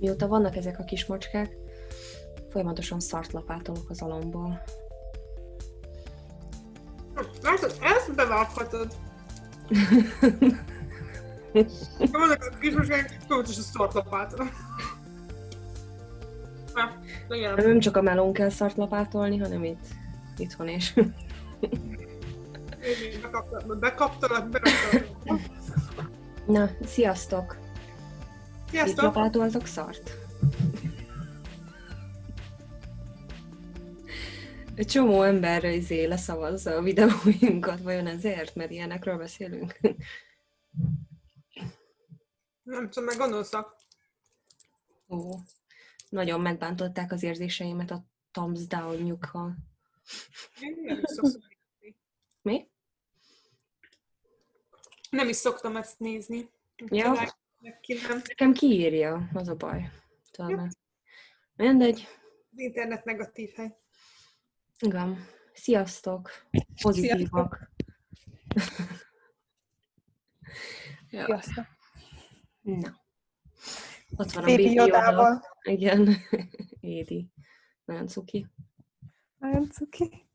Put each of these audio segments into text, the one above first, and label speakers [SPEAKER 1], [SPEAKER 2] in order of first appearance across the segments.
[SPEAKER 1] mióta vannak ezek a kis macskák, folyamatosan szart lapátolok az alomból.
[SPEAKER 2] Látod, ezt bevághatod. Vannak a kis macskák, folyamatosan szart lapátolok. Igen.
[SPEAKER 1] Nem csak a melón kell szart lapátolni, hanem itt, itthon is.
[SPEAKER 2] Bekaptalak, bekaptalak.
[SPEAKER 1] Na, sziasztok! Itt
[SPEAKER 2] Sziasztok!
[SPEAKER 1] lapátoltok szart? Egy csomó ember izé leszavazza a videóinkat, vajon ezért? Mert ilyenekről beszélünk.
[SPEAKER 2] Nem tudom, meg gondolszak.
[SPEAKER 1] Ó, nagyon megbántották az érzéseimet a thumbs down nyukkal.
[SPEAKER 2] Én nem is szoktam,
[SPEAKER 1] Mi?
[SPEAKER 2] nem is szoktam ezt nézni.
[SPEAKER 1] Ja.
[SPEAKER 2] Nem.
[SPEAKER 1] Nekem kiírja, az a baj. Mert- Mindegy.
[SPEAKER 2] Az internet negatív hely.
[SPEAKER 1] Igen. Sziasztok. Pozitívak. ja.
[SPEAKER 3] Sziasztok.
[SPEAKER 1] Na. Ott van a
[SPEAKER 3] Baby
[SPEAKER 1] Yoda. Igen. Édi. Nagyon cuki.
[SPEAKER 3] Nagyon cuki.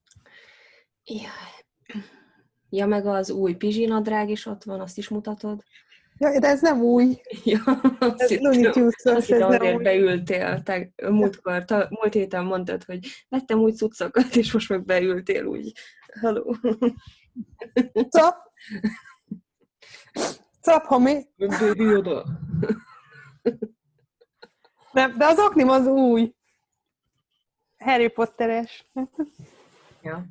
[SPEAKER 1] Ja. ja, meg az új pizsinadrág is ott van, azt is mutatod.
[SPEAKER 3] Ja, de ez nem új.
[SPEAKER 1] Ja,
[SPEAKER 3] Ez Looney Tunes-os, ez nem
[SPEAKER 1] azért
[SPEAKER 3] új.
[SPEAKER 1] beültél. Te, múltkor, ta, múlt héten mondtad, hogy vettem új cuccokat, és most meg beültél úgy. Hello.
[SPEAKER 3] Cap. Cap, hami.
[SPEAKER 1] Baby Yoda.
[SPEAKER 3] Nem, de az oknim az új. Harry Potteres.
[SPEAKER 1] Ja.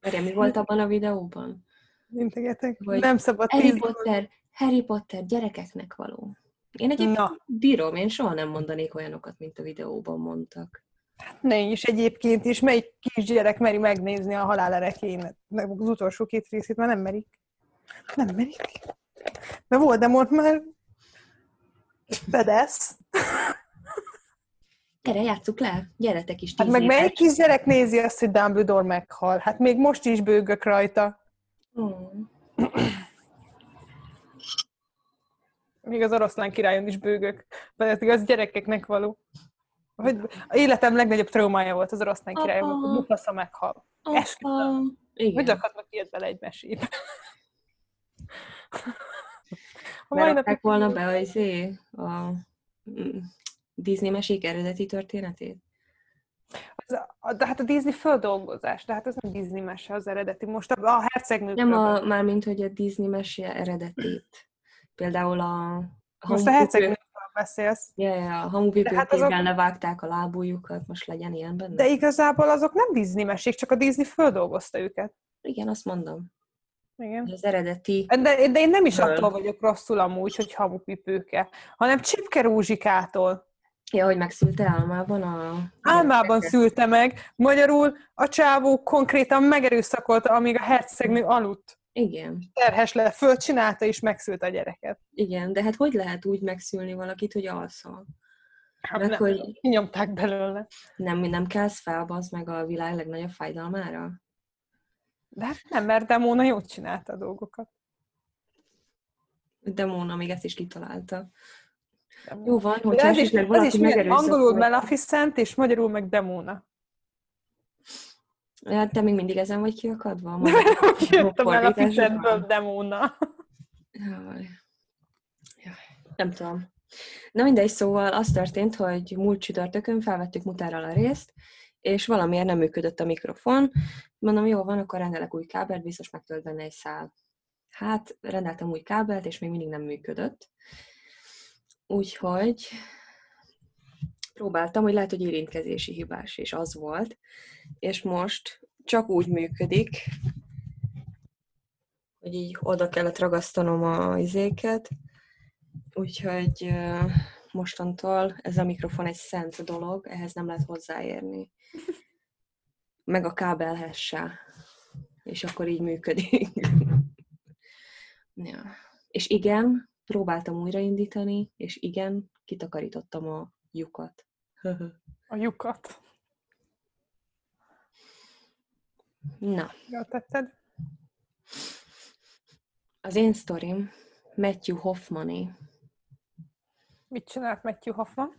[SPEAKER 1] Várjál, mi volt abban a videóban?
[SPEAKER 3] Integetek.
[SPEAKER 1] Vagy
[SPEAKER 3] Nem szabad
[SPEAKER 1] Harry Potter, Harry Potter gyerekeknek való. Én egyébként
[SPEAKER 3] Na,
[SPEAKER 1] bírom, én soha nem mondanék olyanokat, mint a videóban mondtak.
[SPEAKER 3] ne is egyébként is. Melyik kisgyerek meri megnézni a halál erekén? Meg az utolsó két részét már nem merik. Nem merik. De Voldemort már bedesz.
[SPEAKER 1] Gyere, játsszuk le, gyeretek is
[SPEAKER 3] Hát meg melyik kisgyerek nézi azt, hogy Dumbledore meghal? Hát még most is bőgök rajta.
[SPEAKER 1] Hmm.
[SPEAKER 3] Még az oroszlán királyon is bőgök. Pedig az gyerekeknek való. Hogy életem legnagyobb traumája volt az oroszlán király,
[SPEAKER 1] Apa.
[SPEAKER 3] amikor Mufasa meghal. Esküszöm.
[SPEAKER 1] Apa. Igen.
[SPEAKER 3] Hogy akadnak ilyet bele egy mesébe? A mai napig
[SPEAKER 1] volna be az izé, a mm, Disney mesék eredeti történetét?
[SPEAKER 3] az, a, de hát a Disney földolgozás, de hát az nem Disney mese az eredeti. Most a, a hercegnőkről.
[SPEAKER 1] Nem a, mármint, hogy a Disney mesé eredetét. Például a
[SPEAKER 3] Most a hercegnőkről beszélsz.
[SPEAKER 1] Ja, ja, a hamupipőkével
[SPEAKER 3] hát azok-
[SPEAKER 1] levágták a lábújukat, most legyen ilyen benne?
[SPEAKER 3] De igazából azok nem Disney mesék, csak a Disney földolgozta őket.
[SPEAKER 1] Igen, azt mondom.
[SPEAKER 3] Igen.
[SPEAKER 1] Az eredeti...
[SPEAKER 3] De, de én nem is attól vagyok rosszul amúgy, hogy hamupipőke, hanem Csipke Rózsikától.
[SPEAKER 1] Ja, hogy megszült álmában a...
[SPEAKER 3] Álmában szülte meg, magyarul a csávó konkrétan megerőszakolta, amíg a hercegnő aludt.
[SPEAKER 1] Igen,
[SPEAKER 3] Terhes le, fölcsinálta és megszült a gyereket.
[SPEAKER 1] igen, de hát hogy lehet úgy megszülni valakit, hogy alszol?
[SPEAKER 3] Hát
[SPEAKER 1] Meg
[SPEAKER 3] nem,
[SPEAKER 1] hogy-
[SPEAKER 3] kinyomták belőle.
[SPEAKER 1] Nem, nem kelsz fel, az meg a világ legnagyobb fájdalmára?
[SPEAKER 3] De hát nem, mert Demóna jót csinálta a dolgokat.
[SPEAKER 1] De Móna még ezt is kitalálta. Jó van,
[SPEAKER 3] De
[SPEAKER 1] hogyha
[SPEAKER 3] ez is, az is milyen, angolul Maleficent, és magyarul meg Demóna.
[SPEAKER 1] Hát te még mindig ezen vagy kiakadva?
[SPEAKER 3] De hogy jött a? Maleficentből Demóna.
[SPEAKER 1] Jaj. Jaj. Nem tudom. Na mindegy, szóval az történt, hogy múlt csütörtökön felvettük mutárral a részt, és valamiért nem működött a mikrofon. Mondom, jó van, akkor rendelek új kábelt, biztos megtölt benne egy szál. Hát, rendeltem új kábelt, és még mindig nem működött. Úgyhogy próbáltam, hogy lehet, hogy érintkezési hibás, és az volt. És most csak úgy működik, hogy így oda kellett ragasztanom a izéket, úgyhogy mostantól ez a mikrofon egy szent dolog, ehhez nem lehet hozzáérni. Meg a kábelhez se. És akkor így működik. ja. És igen, próbáltam újraindítani, és igen, kitakarítottam a lyukat.
[SPEAKER 3] A lyukat.
[SPEAKER 1] Na,
[SPEAKER 3] Jól tetted?
[SPEAKER 1] az én sztorim Matthew Hoffmané.
[SPEAKER 3] Mit csinált Matthew Hoffman?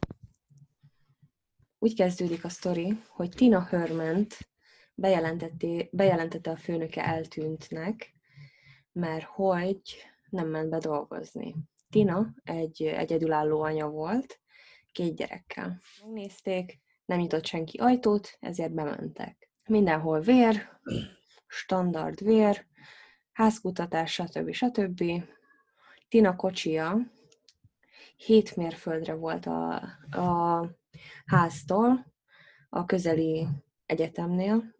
[SPEAKER 1] Úgy kezdődik a sztori, hogy Tina Hörment bejelentette, bejelentette a főnöke eltűntnek, mert hogy nem ment be dolgozni. Tina egy egyedülálló anya volt, két gyerekkel. Megnézték, nem nyitott senki ajtót, ezért bementek. Mindenhol vér, standard vér, házkutatás, stb. stb. Tina kocsia 7 mérföldre volt a, a háztól, a közeli egyetemnél.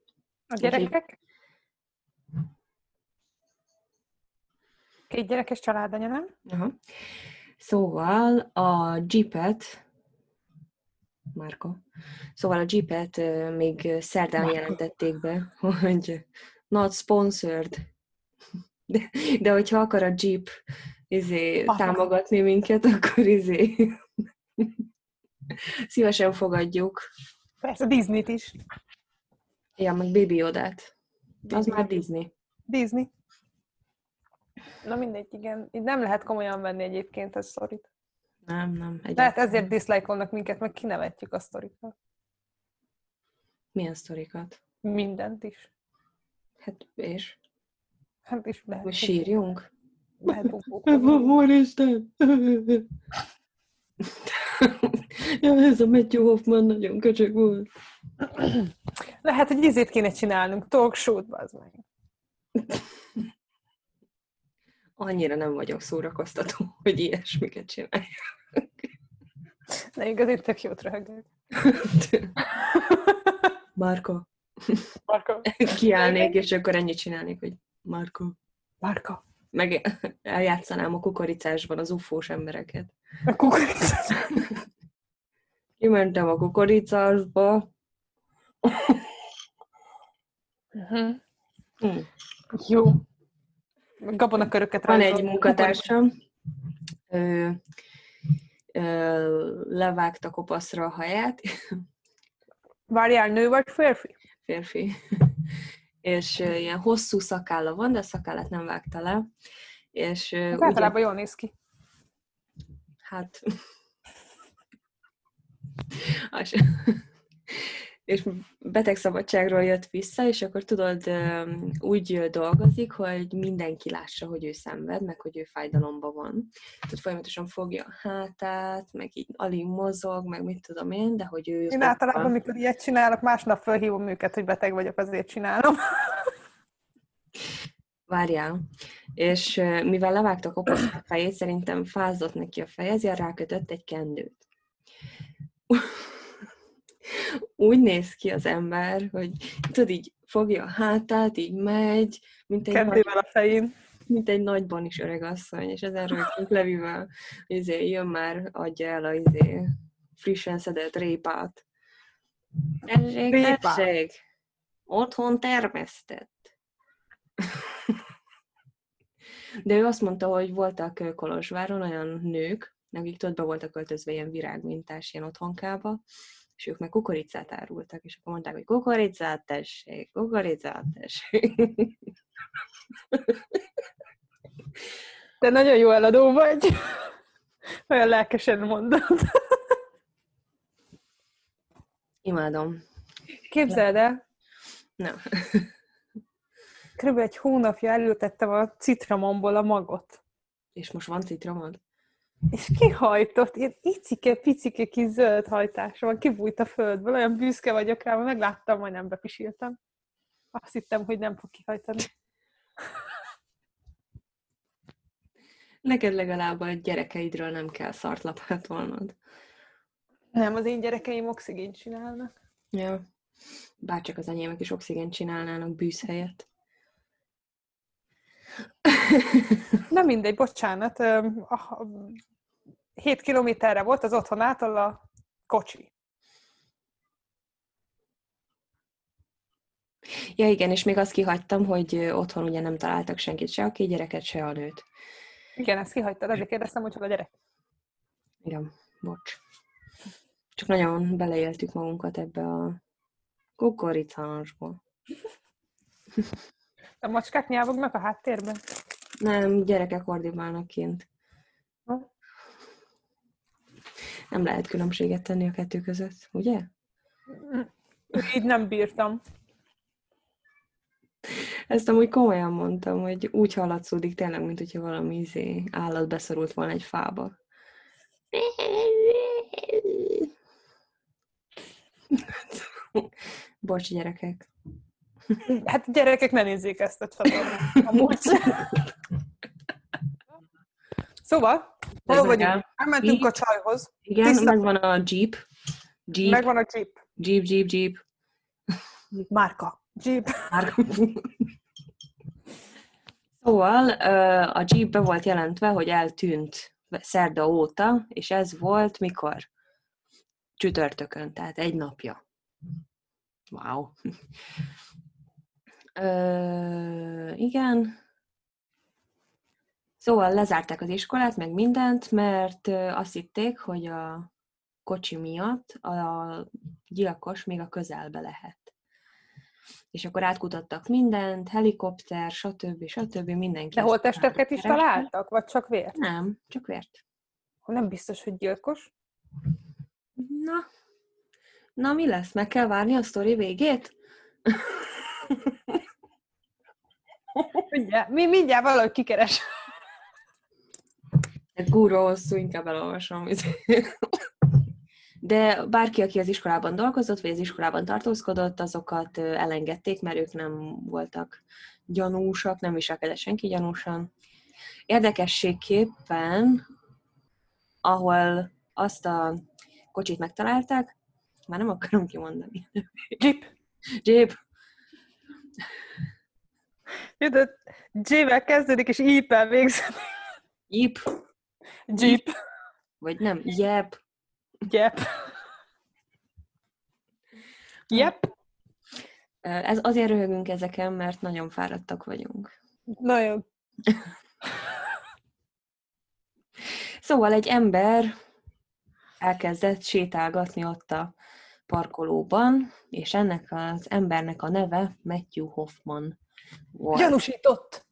[SPEAKER 3] A gyerekek? Két gyerekes családanya, nem?
[SPEAKER 1] Aha. Szóval a Jeepet, Márka, szóval a Jeepet még szerdán
[SPEAKER 3] Márka.
[SPEAKER 1] jelentették be, hogy not sponsored. De, de hogyha akar a Jeep izé,
[SPEAKER 3] Aha.
[SPEAKER 1] támogatni minket, akkor izé, szívesen fogadjuk.
[SPEAKER 3] Persze, Disney-t is.
[SPEAKER 1] Ja, meg Baby Yoda-t. Az már Disney.
[SPEAKER 3] Disney. Na mindegy, igen. Így nem lehet komolyan venni egyébként a sztorit.
[SPEAKER 1] Nem, nem.
[SPEAKER 3] Lehet
[SPEAKER 1] egyáltalán.
[SPEAKER 3] ezért diszlájkolnak minket, meg kinevetjük a sztorikat.
[SPEAKER 1] Milyen sztorikat?
[SPEAKER 3] Mindent is.
[SPEAKER 1] Hát, és?
[SPEAKER 3] Hát is lehet.
[SPEAKER 1] Most sírjunk?
[SPEAKER 3] Lehet.
[SPEAKER 1] Úristen! ja, ez a Matthew Hoffman nagyon köcsög volt.
[SPEAKER 3] Lehet, hogy izét kéne csinálnunk, talk show-t, meg.
[SPEAKER 1] Annyira nem vagyok szórakoztató, hogy ilyesmiket csinálj.
[SPEAKER 3] De igaz, itt tök jót röhögök.
[SPEAKER 1] Márka.
[SPEAKER 3] Marka.
[SPEAKER 1] Kiállnék, és akkor ennyit csinálnék, hogy Márka.
[SPEAKER 3] Marka.
[SPEAKER 1] Meg eljátszanám a kukoricásban az ufós embereket.
[SPEAKER 3] A kukorica.
[SPEAKER 1] Kimentem a kukoricásba.
[SPEAKER 3] Mhm.
[SPEAKER 1] Hm.
[SPEAKER 3] Jó. Gabonaköröket
[SPEAKER 1] Van egy munkatársam, ő, ö, levágta kopaszra a haját,
[SPEAKER 3] Várjál, nő vagy férfi?
[SPEAKER 1] férfi, és ö, ilyen hosszú szakálla van, de a szakállát nem vágta le, és ö,
[SPEAKER 3] Hát
[SPEAKER 1] ugye,
[SPEAKER 3] Általában jól néz ki.
[SPEAKER 1] hát és betegszabadságról jött vissza, és akkor tudod, úgy dolgozik, hogy mindenki lássa, hogy ő szenved, meg hogy ő fájdalomban van. Tehát folyamatosan fogja a hátát, meg így alig mozog, meg mit tudom én, de hogy ő...
[SPEAKER 3] Én általában, amikor ilyet csinálok, másnap felhívom őket, hogy beteg vagyok, azért csinálom.
[SPEAKER 1] Várjál. És mivel levágta kopaszra a fejét, szerintem fázott neki a feje, ezért rákötött egy kendőt. Úgy néz ki az ember, hogy tudod, így fogja a hátát, így megy, mint egy, nagy,
[SPEAKER 3] Kendővel a fején.
[SPEAKER 1] mint egy nagyban is öreg asszony, és ezen rögtünk Levivel, izé, jön már, adja el a izé, frissen szedett répát. Tessék,
[SPEAKER 3] Répát.
[SPEAKER 1] tessék! Otthon termesztett. De ő azt mondta, hogy voltak Kolozsváron olyan nők, akik tudod, be voltak költözve ilyen virágmintás ilyen otthonkába, és ők meg kukoricát árultak, és akkor mondták, hogy kukoricát tessék, kukoricát tessék.
[SPEAKER 3] Te nagyon jó eladó vagy. Olyan lelkesen mondod.
[SPEAKER 1] Imádom.
[SPEAKER 3] Képzeld el,
[SPEAKER 1] Na,
[SPEAKER 3] kb. egy hónapja elültettem a citromomból a magot.
[SPEAKER 1] és most van citromod?
[SPEAKER 3] És kihajtott, ilyen icike, picike kis zöld hajtása van, kibújt a földből, olyan büszke vagyok rá, megláttam, majdnem bepisiltem. Azt hittem, hogy nem fog kihajtani.
[SPEAKER 1] Neked legalább a gyerekeidről nem kell szart lapátolnod.
[SPEAKER 3] Nem, az én gyerekeim oxigént csinálnak.
[SPEAKER 1] Ja. Bárcsak az enyémek is oxigént csinálnának bűz helyett.
[SPEAKER 3] Na mindegy, bocsánat. öm, a- a- Hét kilométerre volt az otthonától a kocsi.
[SPEAKER 1] ja igen, és még azt kihagytam, hogy otthon ugye nem találtak senkit, se a két gyereket, se a nőt.
[SPEAKER 3] Igen, ezt kihagytad, ezért kérdeztem, hogy hol a gyerek.
[SPEAKER 1] Igen, bocs. Csak nagyon beleéltük magunkat ebbe a kukoricásba.
[SPEAKER 3] A macskák nyávognak a háttérben.
[SPEAKER 1] Nem, gyerekek ordibálnak kint. Nem lehet különbséget tenni a kettő között, ugye?
[SPEAKER 3] Így nem bírtam.
[SPEAKER 1] Ezt amúgy komolyan mondtam, hogy úgy hallatszódik tényleg, mint hogyha valami izé, állat beszorult volna egy fába. Bocs, gyerekek.
[SPEAKER 3] Hát gyerekek, ne nézzék ezt a csatornát. Amúgy. Szóval, hol vagyunk? Elmentünk a csajhoz.
[SPEAKER 1] Igen,
[SPEAKER 3] Tiszta-
[SPEAKER 1] megvan a Jeep. Jeep,
[SPEAKER 3] Megvan a Jeep.
[SPEAKER 1] Jeep, Jeep, Jeep.
[SPEAKER 3] Márka. Jeep.
[SPEAKER 1] Már... Szóval a Jeep be volt jelentve, hogy eltűnt szerda óta, és ez volt mikor? Csütörtökön, tehát egy napja. Wow. Ö, igen. Szóval lezárták az iskolát, meg mindent, mert azt hitték, hogy a kocsi miatt a gyilkos még a közelbe lehet. És akkor átkutattak mindent, helikopter, stb. stb. mindenki.
[SPEAKER 3] De holttesteket is találtak? Vagy csak vért?
[SPEAKER 1] Nem, csak vért.
[SPEAKER 3] Nem biztos, hogy gyilkos.
[SPEAKER 1] Na, na mi lesz? Meg kell várni a sztori végét?
[SPEAKER 3] Mindjárt, mi mindjárt valahogy kikeres.
[SPEAKER 1] Egy gúró hosszú, inkább elolvasom. De bárki, aki az iskolában dolgozott, vagy az iskolában tartózkodott, azokat elengedték, mert ők nem voltak gyanúsak, nem viselkedett senki gyanúsan. Érdekességképpen, ahol azt a kocsit megtalálták, már nem akarom kimondani.
[SPEAKER 3] Jeep.
[SPEAKER 1] Jeep,
[SPEAKER 3] Tudod, J-vel kezdődik, és I-vel végződik.
[SPEAKER 1] Jeep,
[SPEAKER 3] Jeep.
[SPEAKER 1] vagy nem, Jep.
[SPEAKER 3] Yep. Yep.
[SPEAKER 1] Ez azért röhögünk ezeken, mert nagyon fáradtak vagyunk.
[SPEAKER 3] Nagyon.
[SPEAKER 1] Szóval egy ember elkezdett sétálgatni ott a parkolóban, és ennek az embernek a neve Matthew Hoffman volt.
[SPEAKER 3] Gyanúsított.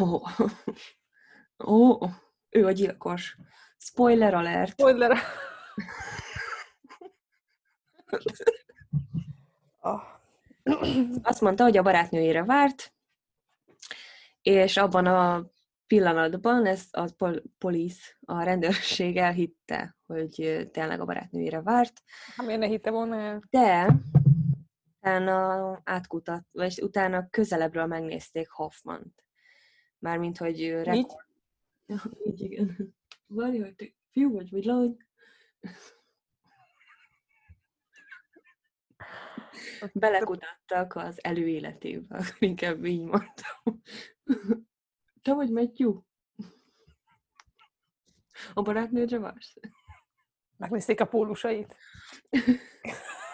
[SPEAKER 1] Ó, ó, ő a gyilkos. Spoiler alert.
[SPEAKER 3] Spoiler. Ah.
[SPEAKER 1] Azt mondta, hogy a barátnőjére várt, és abban a pillanatban ez a pol- police, a rendőrség elhitte, hogy tényleg a barátnőjére várt,
[SPEAKER 3] Hát miért ne hitte volna el?
[SPEAKER 1] de utána átkutat, vagy utána közelebbről megnézték Hoffmant. Mármint, hogy ö,
[SPEAKER 3] Így?
[SPEAKER 1] rekord... Így, igen. Várj, hogy te fiú vagy, vagy lány? Belekutattak az előéletébe, inkább így mondtam. Te vagy Matthew? A barátnődre vársz?
[SPEAKER 3] Megnézték a pólusait.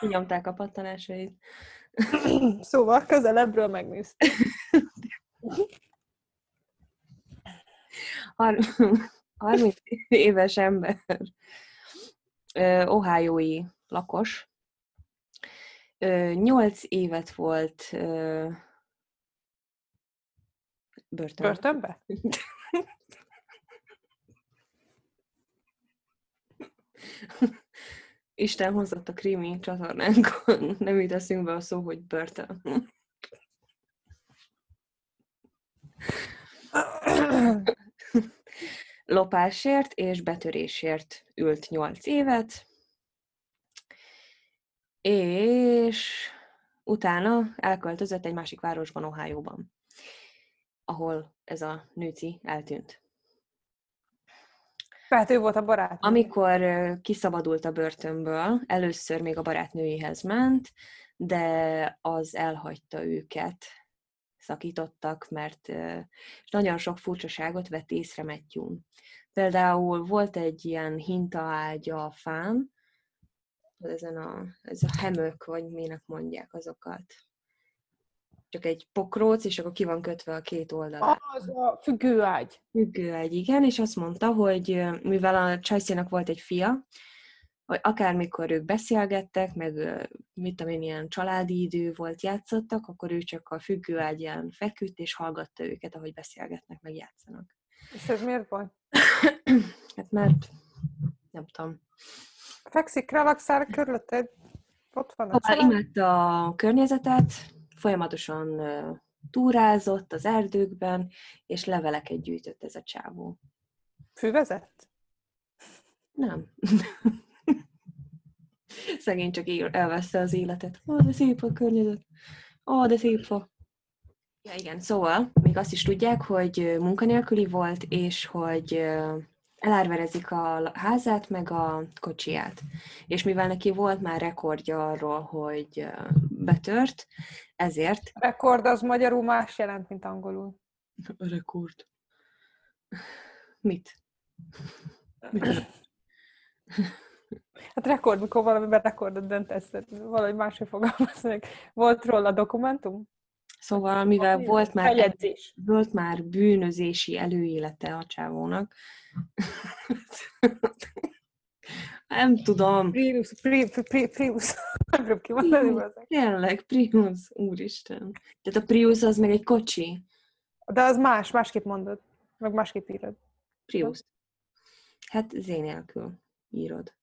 [SPEAKER 1] Kinyomták a pattanásait.
[SPEAKER 3] Szóval közelebbről megnézték.
[SPEAKER 1] Har- 30 éves ember, ö, Ohiói lakos, Nyolc évet volt ö, börtön.
[SPEAKER 3] Börtönbe?
[SPEAKER 1] Isten hozott a krimi csatornánkon, nem jut eszünkbe a szó, hogy börtön. Lopásért és betörésért ült 8 évet, és utána elköltözött egy másik városban, Ohio-ban, ahol ez a nőci eltűnt.
[SPEAKER 3] Tehát ő volt a barát.
[SPEAKER 1] Amikor kiszabadult a börtönből, először még a barátnőjéhez ment, de az elhagyta őket, szakítottak, mert nagyon sok furcsaságot vett észre Matthew. Például volt egy ilyen hintaágya a fán, ezen a, ez a hemök, vagy minek mondják azokat. Csak egy pokróc, és akkor ki van kötve a két oldalán.
[SPEAKER 3] Az a függőágy.
[SPEAKER 1] Függő egy, igen, és azt mondta, hogy mivel a Csajszénak volt egy fia, hogy akármikor ők beszélgettek, meg mit tudom én, ilyen családi idő volt, játszottak, akkor ő csak a függőágyán feküdt, és hallgatta őket, ahogy beszélgetnek, meg játszanak.
[SPEAKER 3] És ez miért van?
[SPEAKER 1] Hát mert nem tudom.
[SPEAKER 3] Fekszik, relaxál körülötted. Ott van a
[SPEAKER 1] Szóval
[SPEAKER 3] család.
[SPEAKER 1] imádta a környezetet, folyamatosan túrázott az erdőkben, és leveleket gyűjtött ez a csávó.
[SPEAKER 3] Fűvezett?
[SPEAKER 1] Nem. Szegény csak elveszte az életet. Ó, de szép a környezet. Ó, de szép fa. Ja, igen, szóval még azt is tudják, hogy munkanélküli volt, és hogy elárverezik a házát, meg a kocsiját. És mivel neki volt már rekordja arról, hogy betört, ezért...
[SPEAKER 3] Rekord az magyarul más jelent, mint angolul.
[SPEAKER 1] Rekord. Mit? Mit?
[SPEAKER 3] Hát rekord, mikor valamiben rekordot döntesz, valahogy máshogy fogalmaz meg. Volt róla dokumentum?
[SPEAKER 1] Szóval, mivel volt már
[SPEAKER 3] Feljegyzés.
[SPEAKER 1] volt már bűnözési előélete a csávónak. Nem tudom.
[SPEAKER 3] Prius, pri, pri, pri, Prius. Nem tudom kimondani.
[SPEAKER 1] Tényleg, Prius, úristen. Tehát a Prius az meg egy kocsi.
[SPEAKER 3] De az más, másképp mondod. Meg másképp írod.
[SPEAKER 1] Prius. Hát Z nélkül írod.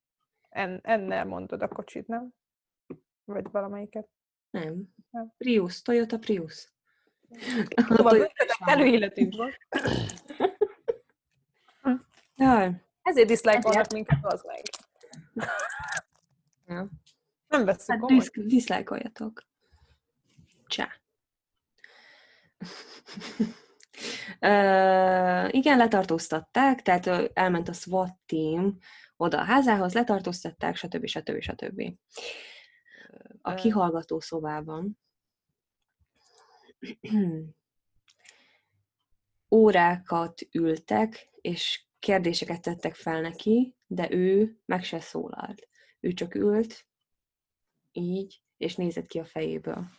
[SPEAKER 3] En, ennel mondod a kocsit, nem? Vagy valamelyiket.
[SPEAKER 1] Nem. Prius, Toyota Prius.
[SPEAKER 3] Szóval előéletünkben.
[SPEAKER 1] Jaj.
[SPEAKER 3] Ezért diszlájkolnak minket az meg.
[SPEAKER 1] Ja.
[SPEAKER 3] Nem veszünk
[SPEAKER 1] Hát
[SPEAKER 3] komolyan.
[SPEAKER 1] disz- diszlájkoljatok. Csá. Ö, igen, letartóztatták, tehát elment a SWAT team oda a házához, letartóztatták, stb. stb. stb. A kihallgató szobában órákat ültek, és kérdéseket tettek fel neki, de ő meg se szólalt. Ő csak ült, így, és nézett ki a fejéből.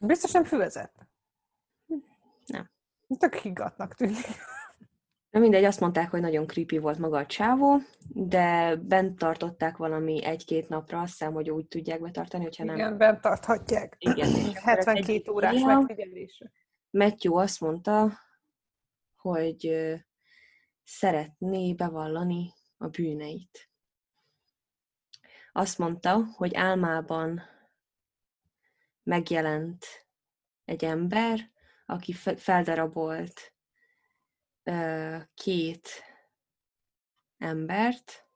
[SPEAKER 3] Biztos nem füvezett?
[SPEAKER 1] Nem.
[SPEAKER 3] Tök higgatnak tűnik.
[SPEAKER 1] Na mindegy, azt mondták, hogy nagyon creepy volt maga a csávó, de bent tartották valami egy-két napra, azt hiszem, hogy úgy tudják betartani, hogyha nem.
[SPEAKER 3] Igen, bent tarthatják.
[SPEAKER 1] Igen. és akkor az
[SPEAKER 3] 72
[SPEAKER 1] egyik
[SPEAKER 3] órás
[SPEAKER 1] ilyen,
[SPEAKER 3] megfigyelésre.
[SPEAKER 1] Matthew azt mondta, hogy szeretné bevallani a bűneit. Azt mondta, hogy álmában megjelent egy ember, aki fe- feldarabolt két embert,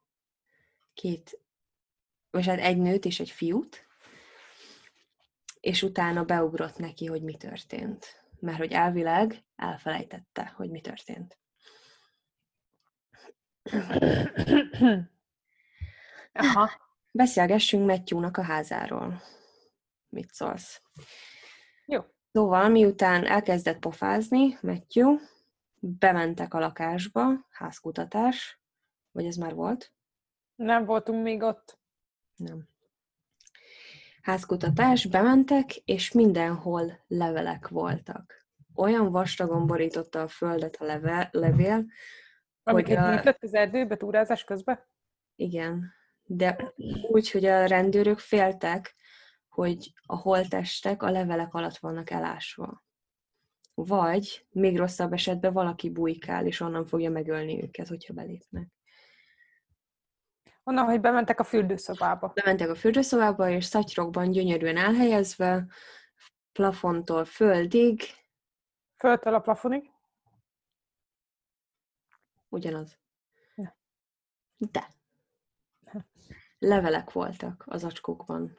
[SPEAKER 1] két, vagy hát egy nőt és egy fiút, és utána beugrott neki, hogy mi történt. Mert hogy elvileg elfelejtette, hogy mi történt.
[SPEAKER 3] Aha.
[SPEAKER 1] Beszélgessünk Matthew-nak a házáról. Mit szólsz?
[SPEAKER 3] Jó.
[SPEAKER 1] Szóval, miután elkezdett pofázni Matthew, bementek a lakásba, házkutatás, vagy ez már volt?
[SPEAKER 3] Nem voltunk még ott.
[SPEAKER 1] Nem. Házkutatás, bementek, és mindenhol levelek voltak. Olyan vastagon borította a földet a leve, levél,
[SPEAKER 3] Amiket
[SPEAKER 1] a-
[SPEAKER 3] gyűjtött az erdőbe túrázás közben?
[SPEAKER 1] igen, de úgy, hogy a rendőrök féltek, hogy a holtestek a levelek alatt vannak elásva. Vagy, még rosszabb esetben valaki bujkál, és onnan fogja megölni őket, hogyha belépnek.
[SPEAKER 3] Onnan, hogy bementek a fürdőszobába.
[SPEAKER 1] Bementek a fürdőszobába, és szatyrokban gyönyörűen elhelyezve, plafontól földig,
[SPEAKER 3] Föltől a plafonig.
[SPEAKER 1] ugyanaz. De. Levelek voltak az acskókban.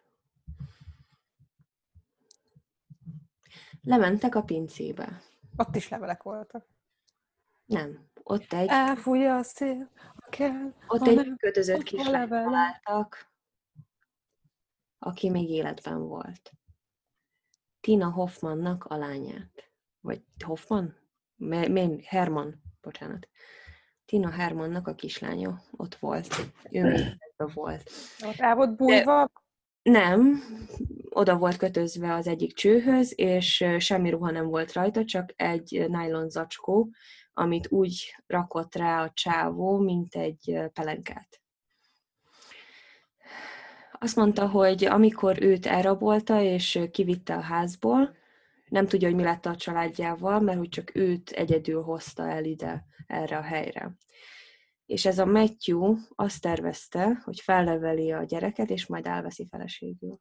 [SPEAKER 1] Lementek a pincébe.
[SPEAKER 3] Ott is levelek voltak.
[SPEAKER 1] Nem. Ott egy,
[SPEAKER 3] Elfújja a szél, a kell,
[SPEAKER 1] ott
[SPEAKER 3] ha
[SPEAKER 1] egy
[SPEAKER 3] nem,
[SPEAKER 1] kötözött
[SPEAKER 3] a
[SPEAKER 1] kislányt találtak, aki még életben volt. Tina Hoffmannak a lányát. Vagy Hoffman? Me- Herman, bocsánat. Tina Hermannak a kislánya ott volt. Ő még volt.
[SPEAKER 3] ott el volt bújva,
[SPEAKER 1] Nem, oda volt kötözve az egyik csőhöz, és semmi ruha nem volt rajta, csak egy nylon zacskó, amit úgy rakott rá a csávó, mint egy pelenkát. Azt mondta, hogy amikor őt elrabolta és kivitte a házból, nem tudja, hogy mi lett a családjával, mert hogy csak őt egyedül hozta el ide, erre a helyre. És ez a Matthew azt tervezte, hogy felleveli a gyereket, és majd elveszi feleségül.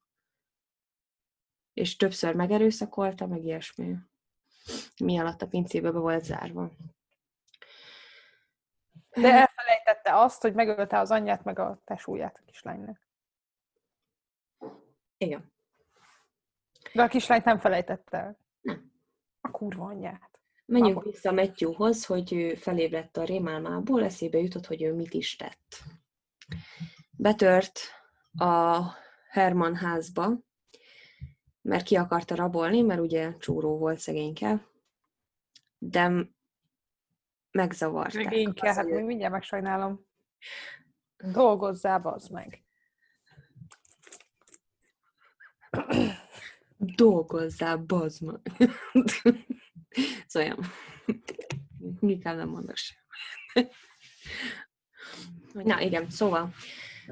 [SPEAKER 1] És többször megerőszakolta, meg ilyesmi. Mi alatt a pincébe be volt zárva.
[SPEAKER 3] De elfelejtette azt, hogy megölte az anyját, meg a tesóját a kislánynak.
[SPEAKER 1] Igen.
[SPEAKER 3] De a kislányt nem felejtette el. A kurva anyját.
[SPEAKER 1] Menjünk
[SPEAKER 3] Akkor-
[SPEAKER 1] vissza Matthewhoz, hogy ő felébredt a rémálmából, eszébe jutott, hogy ő mit is tett. Betört a Herman házba, mert ki akarta rabolni, mert ugye csúró volt szegényke, de megzavarták.
[SPEAKER 3] Megényke, hát még mindjárt megsajnálom. Dolgozzál, bazd meg.
[SPEAKER 1] Dolgozzál, bazd meg. szóval, mi kell nem mondok sem. Na igen, szóval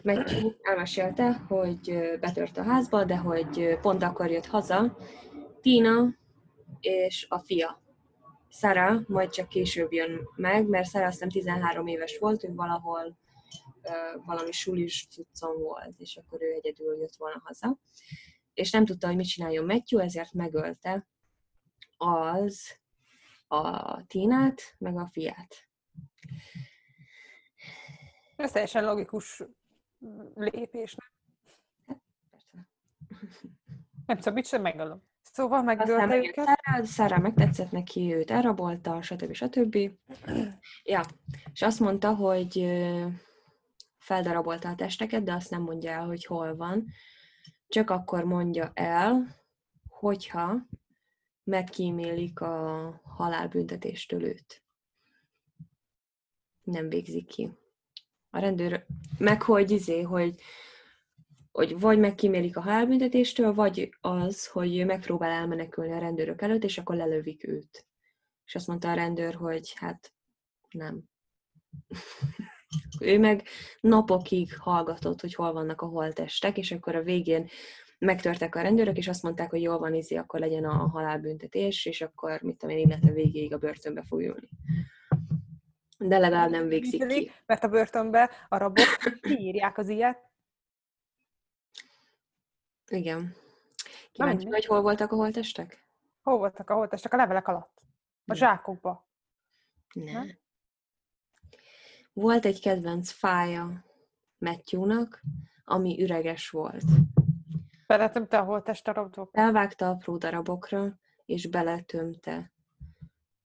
[SPEAKER 1] Matthew elmesélte, hogy betört a házba, de hogy pont akkor jött haza Tina és a fia. Sara majd csak később jön meg, mert Sara azt hiszem 13 éves volt, ő valahol valami sulis cuccon volt, és akkor ő egyedül jött volna haza. És nem tudta, hogy mit csináljon Matthew, ezért megölte az a Tinát, meg a fiát.
[SPEAKER 3] Ez teljesen logikus lépés. nem?
[SPEAKER 1] Persze.
[SPEAKER 3] Nem tudom, mit sem megölöm. Szóval
[SPEAKER 1] megjött
[SPEAKER 3] őket.
[SPEAKER 1] Szára, Szára megtetszett neki, őt elrabolta, stb. stb. Ja, és azt mondta, hogy feldarabolta a testeket, de azt nem mondja el, hogy hol van. Csak akkor mondja el, hogyha megkímélik a halálbüntetéstől őt. Nem végzik ki. A rendőr, meg hogy izé, hogy, hogy vagy megkímélik a halálbüntetéstől, vagy az, hogy megpróbál elmenekülni a rendőrök előtt, és akkor lelövik őt. És azt mondta a rendőr, hogy hát nem. ő meg napokig hallgatott, hogy hol vannak a holtestek, és akkor a végén megtörtek a rendőrök, és azt mondták, hogy jól van, izi, akkor legyen a halálbüntetés, és akkor, mit tudom én, illetve végéig a börtönbe fog ülni. De legalább nem végzik ki.
[SPEAKER 3] Mert a börtönbe a rabok kiírják az ilyet.
[SPEAKER 1] Igen. Kíváncsi vagy, hol voltak a holtestek?
[SPEAKER 3] Hol voltak a holtestek? A levelek alatt. A
[SPEAKER 1] Nem.
[SPEAKER 3] zsákokba.
[SPEAKER 1] Nem. Volt egy kedvenc fája Matthewnak, ami üreges volt.
[SPEAKER 3] Beletömte a holtest darabokba.
[SPEAKER 1] Elvágta apró darabokra, és beletömte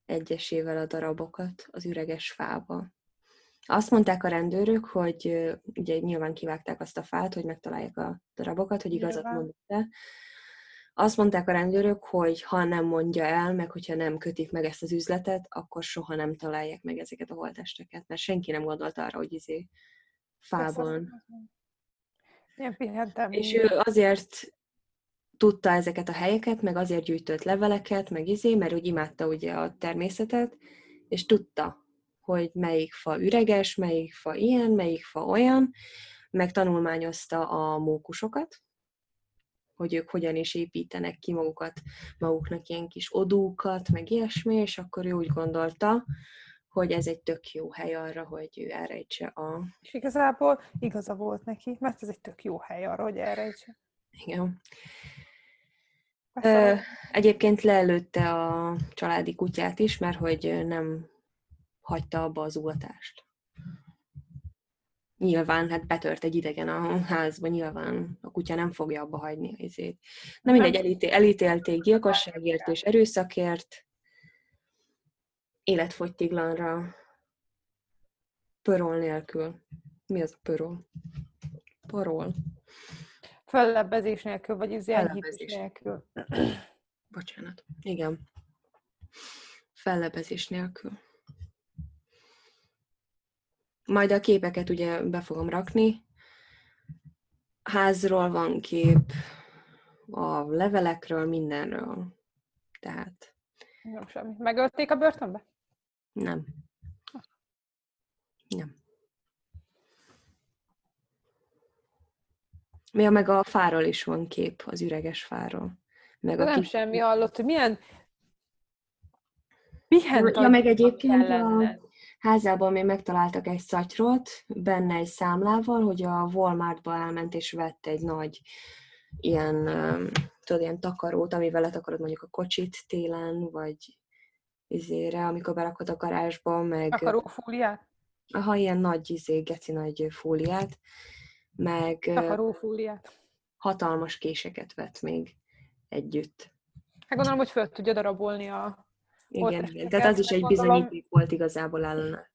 [SPEAKER 1] egyesével a darabokat az üreges fába. Azt mondták a rendőrök, hogy ugye nyilván kivágták azt a fát, hogy megtalálják a darabokat, hogy igazat mondott Azt mondták a rendőrök, hogy ha nem mondja el, meg hogyha nem kötik meg ezt az üzletet, akkor soha nem találják meg ezeket a holtesteket, mert senki nem gondolt arra, hogy izé fában
[SPEAKER 3] Ilyen pihentem.
[SPEAKER 1] és ő azért tudta ezeket a helyeket, meg azért gyűjtött leveleket, meg izé, mert úgy imádta ugye a természetet, és tudta, hogy melyik fa üreges, melyik fa ilyen, melyik fa olyan, meg tanulmányozta a mókusokat, hogy ők hogyan is építenek ki magukat, maguknak ilyen kis odúkat, meg ilyesmi, és akkor ő úgy gondolta, hogy ez egy tök jó hely arra, hogy ő elrejtse a...
[SPEAKER 3] És igazából igaza volt neki, mert ez egy tök jó hely arra, hogy elrejtse.
[SPEAKER 1] Igen. Ö, egyébként lelőtte a családi kutyát is, mert hogy nem hagyta abba az ugatást. Nyilván, hát betört egy idegen a házba, nyilván a kutya nem fogja abba hagyni a izét. Na mindegy, elíté- elítélték gyilkosságért és erőszakért, életfogytiglanra, pörol nélkül. Mi az a pörol? Parol.
[SPEAKER 3] fellebbezés nélkül, vagy az
[SPEAKER 1] Fellebbezés.
[SPEAKER 3] nélkül.
[SPEAKER 1] Bocsánat. Igen. Fellebezés nélkül. Majd a képeket ugye be fogom rakni. Házról van kép, a levelekről, mindenről. Tehát
[SPEAKER 3] Nem semmi. Megölték a börtönbe?
[SPEAKER 1] Nem. Nem. Mi a meg a fáról is van kép, az üreges fáról. Meg
[SPEAKER 3] De
[SPEAKER 1] a
[SPEAKER 3] nem
[SPEAKER 1] kis-
[SPEAKER 3] semmi hallott, hogy milyen... Milyen
[SPEAKER 1] Ja, meg egyébként a- házában még megtaláltak egy szatyrot, benne egy számlával, hogy a Walmartba elment és vett egy nagy ilyen, tudod, ilyen takarót, amivel letakarod mondjuk a kocsit télen, vagy izére, amikor berakod a garázsba, meg
[SPEAKER 3] Takarófóliát?
[SPEAKER 1] aha, ilyen nagy, izé, geci nagy fóliát, meg
[SPEAKER 3] Takarófóliát.
[SPEAKER 1] hatalmas késeket vett még együtt.
[SPEAKER 3] Hát gondolom, hogy föl tudja darabolni a...
[SPEAKER 1] Igen, igen. Tehát az is egy
[SPEAKER 3] gondolom-
[SPEAKER 1] bizonyíték volt igazából ellene.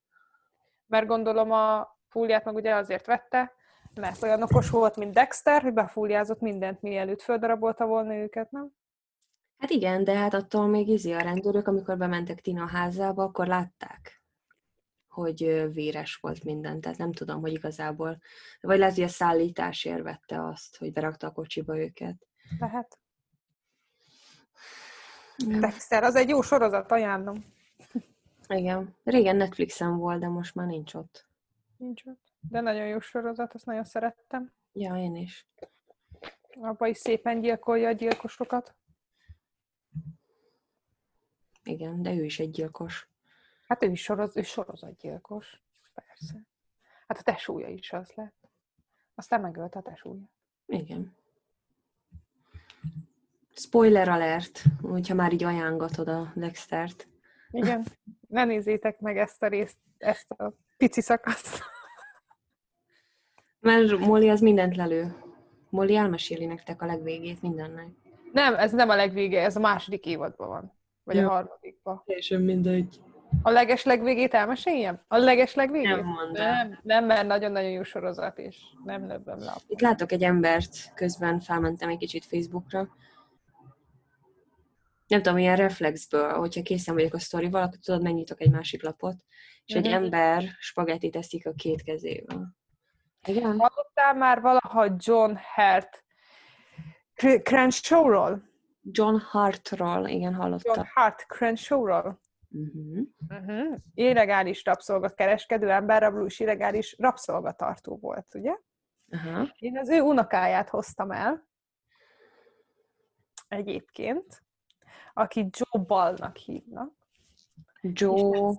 [SPEAKER 3] Mert gondolom a fóliát meg ugye azért vette, mert olyan okos volt, mint Dexter, hogy befúliázott mindent, mielőtt földarabolta volna őket, nem?
[SPEAKER 1] Hát igen, de hát attól még izi a rendőrök, amikor bementek Tina házába, akkor látták, hogy véres volt minden. Tehát nem tudom, hogy igazából, vagy lehet, hogy a szállításért vette azt, hogy berakta a kocsiba őket. Ja.
[SPEAKER 3] Dexter, az egy jó sorozat, ajánlom.
[SPEAKER 1] Igen. Régen Netflixen volt, de most már nincs ott.
[SPEAKER 3] Nincs ott. De nagyon jó sorozat, azt nagyon szerettem.
[SPEAKER 1] Ja, én is.
[SPEAKER 3] Abba is szépen gyilkolja a gyilkosokat.
[SPEAKER 1] Igen, de ő is egy gyilkos.
[SPEAKER 3] Hát ő is soroz, ő sorozatgyilkos. Persze. Hát a tesója is az lett. Aztán megölte a tesója.
[SPEAKER 1] Igen. Spoiler alert, hogyha már így ajángatod a Dextert.
[SPEAKER 3] Igen. Ne nézzétek meg ezt a részt, ezt a pici szakaszt.
[SPEAKER 1] Mert Molly az mindent lelő. Molly elmeséli nektek a legvégét mindennek.
[SPEAKER 3] Nem, ez nem a legvége, ez a második évadban van. Vagy
[SPEAKER 1] Ja.
[SPEAKER 3] a harmadikban.
[SPEAKER 1] Teljesen mindegy.
[SPEAKER 3] A leges legvégét elmeséljem? A leges legvégét?
[SPEAKER 1] Nem
[SPEAKER 3] nem, nem, mert nagyon-nagyon jó sorozat, és nem löbbem le.
[SPEAKER 1] Itt látok egy embert, közben felmentem egy kicsit Facebookra. Nem tudom, ilyen reflexből, hogyha készen vagyok a sztorival, akkor tudod, megnyitok egy másik lapot, és egy
[SPEAKER 3] Mhm.
[SPEAKER 1] ember spagettit eszik a két kezével. Igen?
[SPEAKER 3] Hallottál már valaha John Hart Cr- Crenshawról?
[SPEAKER 1] John Hartról, igen,
[SPEAKER 3] John
[SPEAKER 1] hallottam.
[SPEAKER 3] Hart Crenshawról?
[SPEAKER 1] Uh-huh.
[SPEAKER 3] Uh-huh. Illegális rabszolgakereskedő, emberrabló és illegális rabszolgatartó volt, ugye?
[SPEAKER 1] Aha.
[SPEAKER 3] Én az ő unokáját hoztam el, egyébként, aki Joe Ballnak hívnak.
[SPEAKER 1] Joe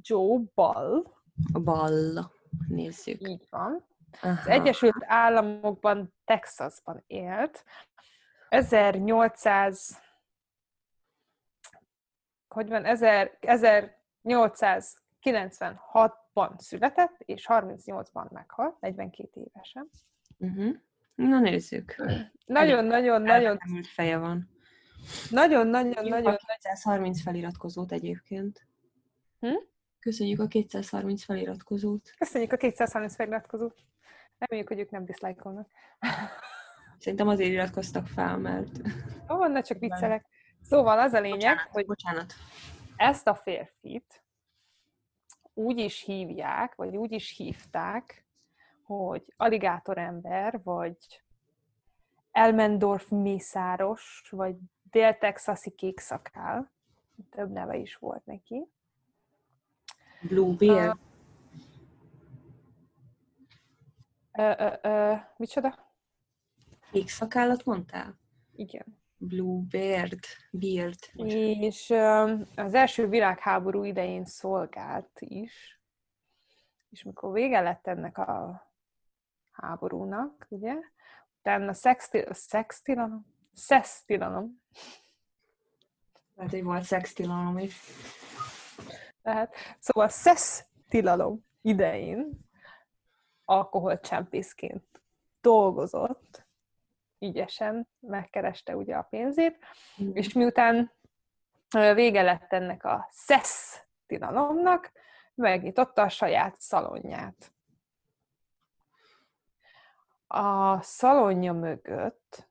[SPEAKER 3] Joe Ball,
[SPEAKER 1] Ball. Nézzük.
[SPEAKER 3] így van. Az
[SPEAKER 1] Aha.
[SPEAKER 3] Egyesült Államokban, Texasban élt. 1800 hogy van, 1000 1896-ban született, és 38-ban meghalt, 42 évesen.
[SPEAKER 1] Uh-huh. Na nézzük.
[SPEAKER 3] Nagyon-nagyon-nagyon,
[SPEAKER 1] Elmúlt feje van.
[SPEAKER 3] nagyon-nagyon-nagyon
[SPEAKER 1] 230 feliratkozót egyébként.
[SPEAKER 3] Hm?
[SPEAKER 1] Köszönjük a 230 feliratkozót.
[SPEAKER 3] Köszönjük a 230 feliratkozót. Reméljük, hogy ők nem diszlájkolnak.
[SPEAKER 1] Szerintem azért iratkoztak fel, mert...
[SPEAKER 3] Ó, ne csak viccelek. Szóval az a lényeg,
[SPEAKER 1] Bocsánat,
[SPEAKER 3] hogy
[SPEAKER 1] bocsánat.
[SPEAKER 3] ezt a férfit úgy is hívják, vagy úgy is hívták, hogy aligátorember, vagy Elmendorf mészáros, vagy dél-texasi kékszakál. Több neve is volt neki.
[SPEAKER 1] Bluebeard.
[SPEAKER 3] Ö, ö, ö, micsoda?
[SPEAKER 1] Kék szakállat mondtál?
[SPEAKER 3] Igen.
[SPEAKER 1] Bluebeard. Beard.
[SPEAKER 3] És az első világháború idején szolgált is, és mikor vége lett ennek a háborúnak, ugye, utána a szexti- a szextilalom, szesztilalom,
[SPEAKER 1] Lehet, hogy volt szextilalom is.
[SPEAKER 3] tehát, szóval szesztilalom idején alkoholcsempészként dolgozott, ügyesen megkereste ugye a pénzét, És miután vége lett ennek a szesz tilalomnak, megnyitotta a saját szalonját. A szalonja mögött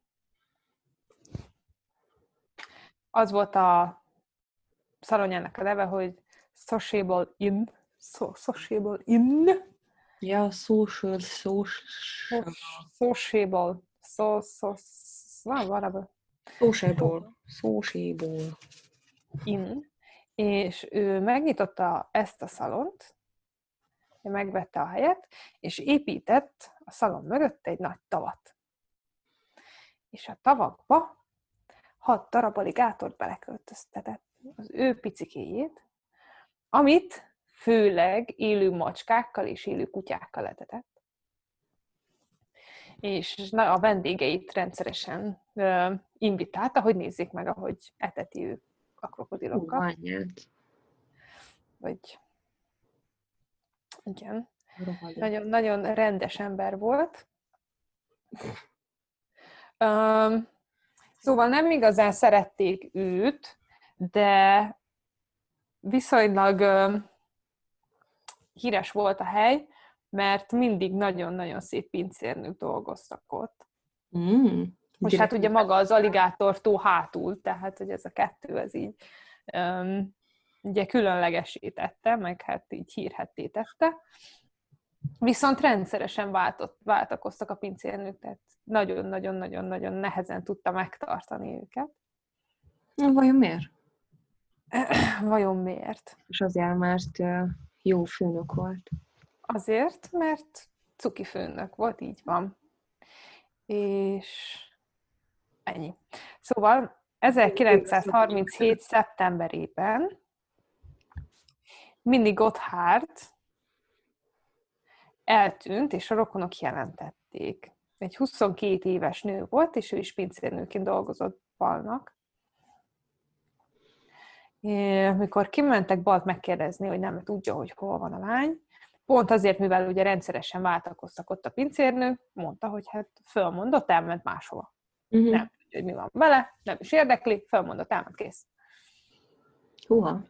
[SPEAKER 3] az volt a szalonjának a neve, hogy Sociable Inn. So, sociable Inn.
[SPEAKER 1] Ja, social, social.
[SPEAKER 3] Sociable. So, so, van valami.
[SPEAKER 1] Sociable. Sociable.
[SPEAKER 3] Inn, és ő megnyitotta ezt a szalont, megvette a helyet, és épített a szalon mögött egy nagy tavat. És a tavakba hat darab aligátort beleköltöztetett, az ő picikéjét, amit főleg élő macskákkal és élő kutyákkal etetett. És na, a vendégeit rendszeresen ö, invitálta, hogy nézzék meg, ahogy eteti ő a krokodilokat.
[SPEAKER 1] Anyát.
[SPEAKER 3] Vagy... Igen. Nagyon, nagyon rendes ember volt. Um, szóval nem igazán szerették őt, de viszonylag um, híres volt a hely, mert mindig nagyon-nagyon szép pincérnők dolgoztak ott.
[SPEAKER 1] Mm.
[SPEAKER 3] Most hát ugye maga az aligátortó hátul, tehát hogy ez a kettő, ez így um, ugye különlegesítette, meg hát így hírhetté tette. Viszont rendszeresen váltott, váltakoztak a pincérnők, tehát nagyon-nagyon-nagyon-nagyon nehezen tudta megtartani őket.
[SPEAKER 1] Vajon miért?
[SPEAKER 3] Vajon miért?
[SPEAKER 1] És azért, mert jó főnök volt.
[SPEAKER 3] Azért, mert cuki főnök volt, így van. És ennyi. Szóval 1937. szeptemberében mindig Gotthard eltűnt, és a rokonok jelentették. Egy 22 éves nő volt, és ő is pincérnőként dolgozott Balnak. É, Mikor kimentek Balt megkérdezni, hogy nem tudja, hogy hol van a lány, pont azért, mivel ugye rendszeresen váltakoztak ott a pincérnő, mondta, hogy hát fölmondott, elment máshova.
[SPEAKER 1] Uh-huh.
[SPEAKER 3] Nem hogy mi van vele, nem is érdekli, fölmondott, elment, kész.
[SPEAKER 1] Húha.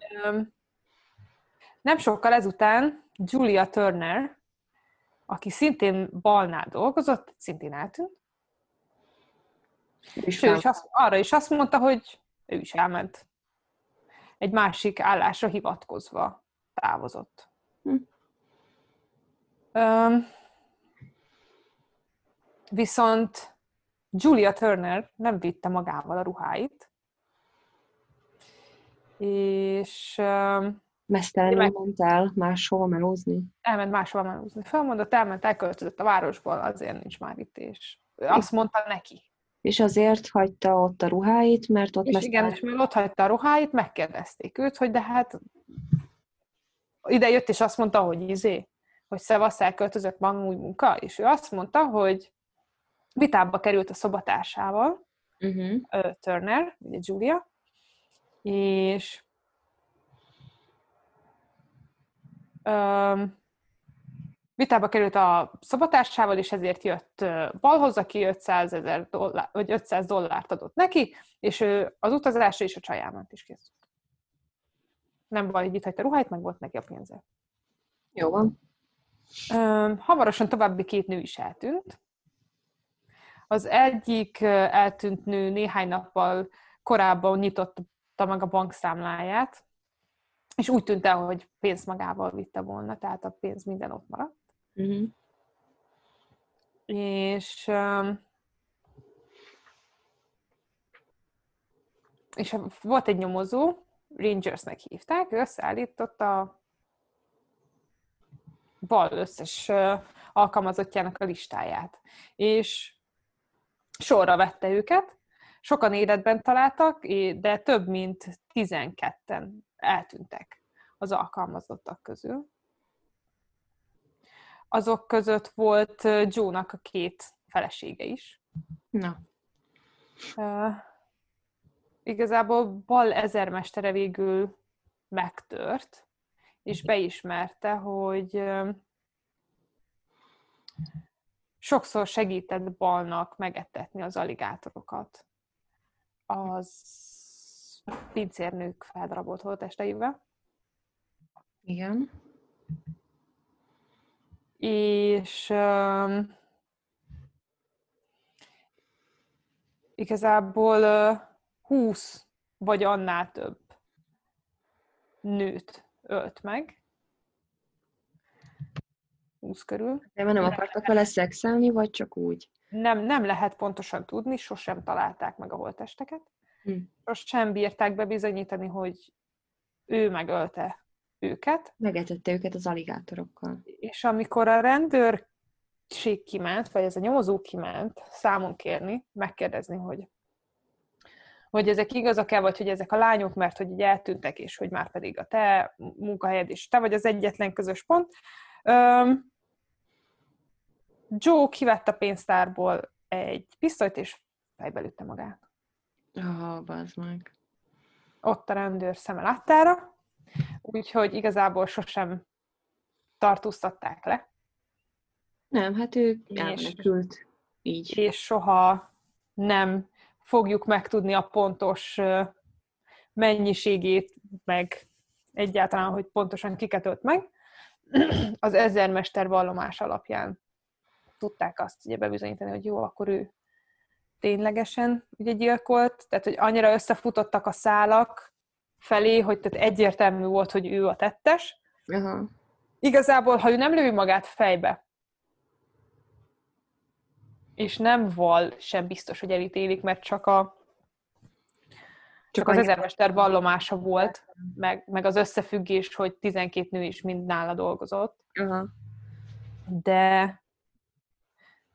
[SPEAKER 3] Nem sokkal ezután Julia Turner, aki szintén balnál dolgozott, szintén eltűnt,
[SPEAKER 1] és
[SPEAKER 3] ő is azt, arra is azt mondta, hogy ő is elment. Egy másik állásra hivatkozva távozott.
[SPEAKER 1] Hm.
[SPEAKER 3] Öm, viszont Julia Turner nem vitte magával a ruháit, és öm,
[SPEAKER 1] Mesztelenül
[SPEAKER 3] Meg-
[SPEAKER 1] mondtál máshol melózni.
[SPEAKER 3] elment máshova melózni. Felmondott, elment, elköltözött a városból, azért nincs már itt, és azt mondta neki.
[SPEAKER 1] És azért hagyta ott a ruháit, mert ott
[SPEAKER 3] És igen, és mivel ott hagyta a ruháit, megkérdezték őt, hogy de hát ide jött, és azt mondta, hogy izé, hogy szevasz, elköltözött van új munka, és ő azt mondta, hogy vitába került a szobatársával,
[SPEAKER 1] Uh-huh.
[SPEAKER 3] Turner, ugye Julia, és öm, vitába került a szobatársával, és ezért jött balhoz, aki 500 ezer dollár, vagy 500 dollárt adott neki, és ő az utazásra és a csajámat is készült. Nem itt hagyta a ruháit, meg volt neki a pénze.
[SPEAKER 1] Jó van.
[SPEAKER 3] Hamarosan további két nő is eltűnt. Az egyik eltűnt nő néhány nappal korábban nyitotta meg a bankszámláját, és úgy tűnt el, hogy pénzt magával vitte volna, tehát a pénz minden ott maradt.
[SPEAKER 1] Uh-huh.
[SPEAKER 3] És, és volt egy nyomozó, Rangersnek hívták, ő összeállította bal összes alkalmazottjának a listáját. És sorra vette őket, sokan életben találtak, de több mint 12-en eltűntek az alkalmazottak közül. Azok között volt Joe-nak a két felesége is.
[SPEAKER 1] Na.
[SPEAKER 3] Uh, igazából Bal ezermestere végül megtört, és beismerte, hogy sokszor segített Balnak megetetni az aligátorokat az pincérnők feldarabolt holttesteivel.
[SPEAKER 1] Igen.
[SPEAKER 3] és um, igazából uh, 20 vagy annál több nőt ölt meg. 20 körül.
[SPEAKER 1] De nem akartak vele szexelni, vagy csak úgy?
[SPEAKER 3] Nem, nem lehet pontosan tudni, sosem találták meg a holttesteket.
[SPEAKER 1] Hm.
[SPEAKER 3] Sosem bírták bebizonyítani, hogy ő megölte őket.
[SPEAKER 1] Megetette őket az aligátorokkal.
[SPEAKER 3] És amikor a rendőrség kiment, vagy ez a nyomozó kiment számon kérni, megkérdezni, hogy hogy ezek igazak-e, vagy hogy ezek a lányok, mert hogy így eltűntek, és hogy már pedig a te munkahelyed, és te vagy az egyetlen közös pont. Öm, Joe kivett a pénztárból egy pisztolyt, és fejbe lőtte magát.
[SPEAKER 1] Ah, bazd meg.
[SPEAKER 3] Ott a rendőr szeme láttára, úgyhogy igazából sosem tartóztatták le,
[SPEAKER 1] Nem, hát ő
[SPEAKER 3] És-
[SPEAKER 1] elmenekült. Így.
[SPEAKER 3] és soha nem fogjuk megtudni a pontos mennyiségét, meg egyáltalán, hogy pontosan kiket ölt meg. Az ezermester vallomás alapján tudták azt ugye bebizonyítani, hogy jó, akkor ő ténylegesen ugye gyilkolt, tehát hogy annyira összefutottak a szálak felé, hogy tehát egyértelmű volt, hogy ő a tettes.
[SPEAKER 1] Aha.
[SPEAKER 3] Igazából, ha ő nem lövi magát fejbe, és nem val, sem biztos, hogy elítélik, mert csak a csak az
[SPEAKER 1] annyi-
[SPEAKER 3] ezermester vallomása volt, meg, meg az összefüggés, hogy 12 nő is mind nála dolgozott,
[SPEAKER 1] Aha.
[SPEAKER 3] de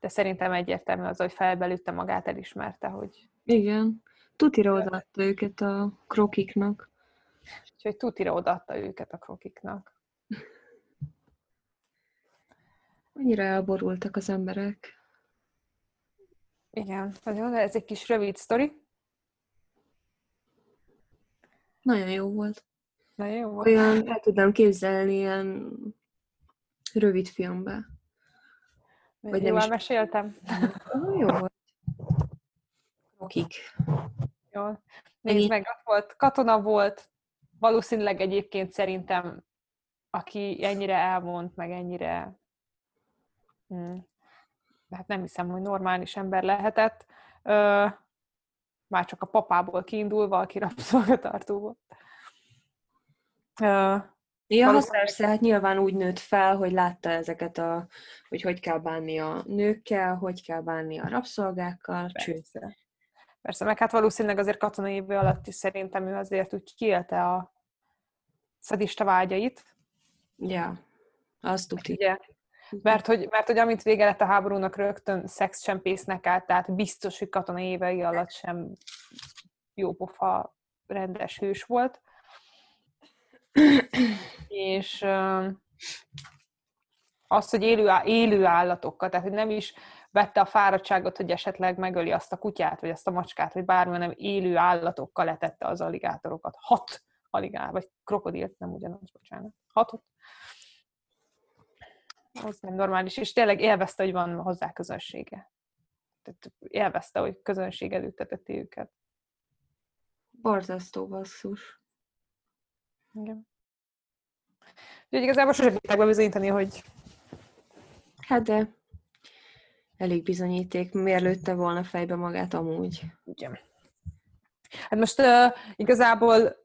[SPEAKER 3] de szerintem egyértelmű az, hogy felbelütte magát, elismerte, hogy
[SPEAKER 1] Igen. Tutira odaadta őket a krokiknak.
[SPEAKER 3] úgyhogy tutira odaadta őket a krokiknak.
[SPEAKER 1] Annyira elborultak az emberek.
[SPEAKER 3] Igen, nagyon, ez egy kis rövid sztori.
[SPEAKER 1] Nagyon jó volt.
[SPEAKER 3] Nagyon jó volt.
[SPEAKER 1] Olyan el tudnám képzelni ilyen rövid filmbe. vagy nem is-
[SPEAKER 3] meséltem.
[SPEAKER 1] Jó volt. Krokik.
[SPEAKER 3] Jól. Nézd meg, ott volt, katona volt, valószínűleg egyébként szerintem, aki ennyire elvont, meg ennyire, hmm, hát nem hiszem, hogy normális ember lehetett, ö, már csak a papából kiindulva, aki rabszolgatartó volt. Ö,
[SPEAKER 1] Ja,
[SPEAKER 3] Valószínűleg-
[SPEAKER 1] persze, hát nyilván úgy nőtt fel, hogy látta ezeket a, hogy hogy kell bánni a nőkkel, hogy kell bánni a rabszolgákkal.
[SPEAKER 3] Persze. Persze, meg hát valószínűleg azért katonai éve alatt is szerintem ő azért úgy kiélte a szadista vágyait,
[SPEAKER 1] Ja, azt tuti.
[SPEAKER 3] ugye? Mert hogy, mert hogy amint vége lett a háborúnak, rögtön szexcsempésznek át, tehát biztos, hogy katonai évei alatt sem jópofa rendes hős volt. És azt, hogy élő, élő állatokkal, tehát hogy nem is vette a fáradtságot, hogy esetleg megöli azt a kutyát, vagy azt a macskát, vagy bármi, hanem élő állatokkal letette az aligátorokat. Hat aligát, vagy krokodilt, nem ugyanaz, bocsánat. Hatot. Az nem normális, és tényleg élvezte, hogy van hozzá közönsége. Tehát élvezte, hogy közönség elülteteti őket.
[SPEAKER 1] Borzasztó basszus.
[SPEAKER 3] Igen. Úgyhogy igazából sosem bírták bebizonyítani, hogy
[SPEAKER 1] Hát de elég bizonyíték, miért lőtte volna fejbe magát amúgy.
[SPEAKER 3] Igen. Hát most uh, igazából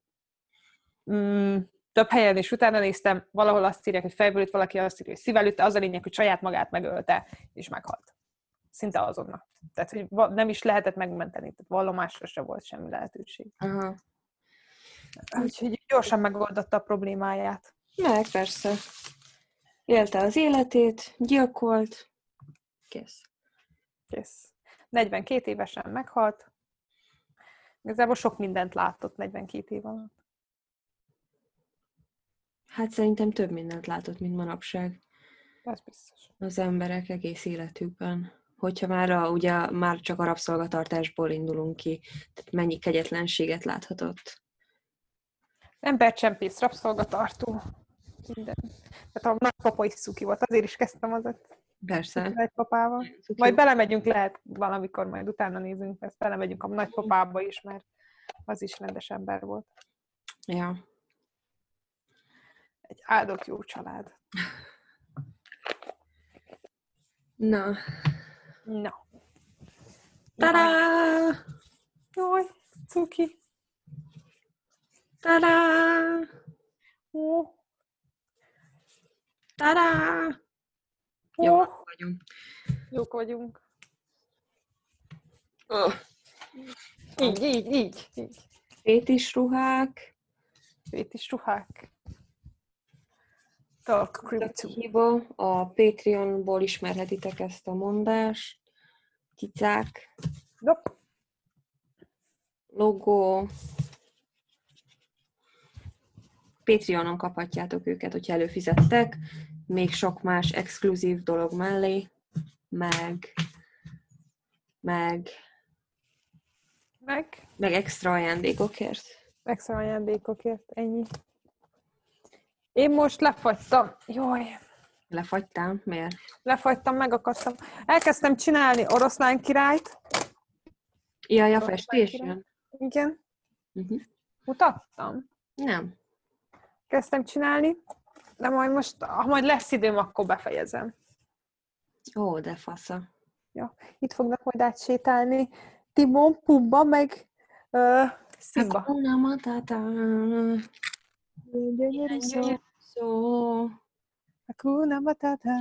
[SPEAKER 3] mm, több helyen is utána néztem, valahol azt írják, hogy fejből valaki azt írja, hogy szívvel ütte, az a lényeg, hogy saját magát megölte, és meghalt. Szinte azonnal. Tehát, hogy nem is lehetett megmenteni, tehát vallomásra se volt semmi lehetőség.
[SPEAKER 1] Aha.
[SPEAKER 3] Úgyhogy gyorsan megoldotta a problémáját.
[SPEAKER 1] Meg persze. Élte az életét, gyilkolt. Kész.
[SPEAKER 3] Kész. 42 évesen meghalt. Igazából sok mindent látott 42 év alatt.
[SPEAKER 1] Hát szerintem több mindent látott, mint manapság
[SPEAKER 3] Ez biztos.
[SPEAKER 1] az emberek egész életükben. Hogyha már, a, ugye, már csak a rabszolgatartásból indulunk ki, tehát mennyi kegyetlenséget láthatott.
[SPEAKER 3] Embercsempész, rabszolgatartó, minden. Tehát a nagypapa is szuki volt, azért is kezdtem az
[SPEAKER 1] Persze.
[SPEAKER 3] nagypapával. Majd belemegyünk, lehet valamikor, majd utána nézünk, ezt belemegyünk a nagypapába is, mert az is rendes ember volt.
[SPEAKER 1] Ja.
[SPEAKER 3] Egy áldott jó család.
[SPEAKER 1] Na.
[SPEAKER 3] Na.
[SPEAKER 1] Tada!
[SPEAKER 3] Jaj, cuki.
[SPEAKER 1] Tada!
[SPEAKER 3] Ó,
[SPEAKER 1] Tada!
[SPEAKER 3] ó,
[SPEAKER 1] Jó vagyunk.
[SPEAKER 3] jók vagyunk.
[SPEAKER 1] Oh.
[SPEAKER 3] Így, így, így, így.
[SPEAKER 1] Fétis ruhák.
[SPEAKER 3] Fétis ruhák. Talk creepy
[SPEAKER 1] Hiba. A Patreonból ismerhetitek ezt a mondást. Cicák.
[SPEAKER 3] Nope.
[SPEAKER 1] logó. Patreonon kaphatjátok őket, hogyha előfizettek, még sok más exkluzív dolog mellé, meg, meg,
[SPEAKER 3] Meg
[SPEAKER 1] meg extra ajándékokért.
[SPEAKER 3] extra ajándékokért, ennyi. Én most lefagytam. Jaj,
[SPEAKER 1] Lefagytál? Miért?
[SPEAKER 3] lefagytam, megakadtam. Elkezdtem csinálni oroszlán királyt.
[SPEAKER 1] Jaj, a festésen?
[SPEAKER 3] Igen,
[SPEAKER 1] Uh-huh.
[SPEAKER 3] mutattam.
[SPEAKER 1] Nem.
[SPEAKER 3] Kezdtem csinálni, de majd most, ha majd lesz időm, akkor befejezem.
[SPEAKER 1] Ó, de fasza.
[SPEAKER 3] Itt fognak majd átsétálni Timon, Pumba, meg uh, Simba.
[SPEAKER 1] Hakuna Matata.
[SPEAKER 3] Gyönyörű szó. Hakuna Matata.